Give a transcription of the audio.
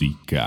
musica.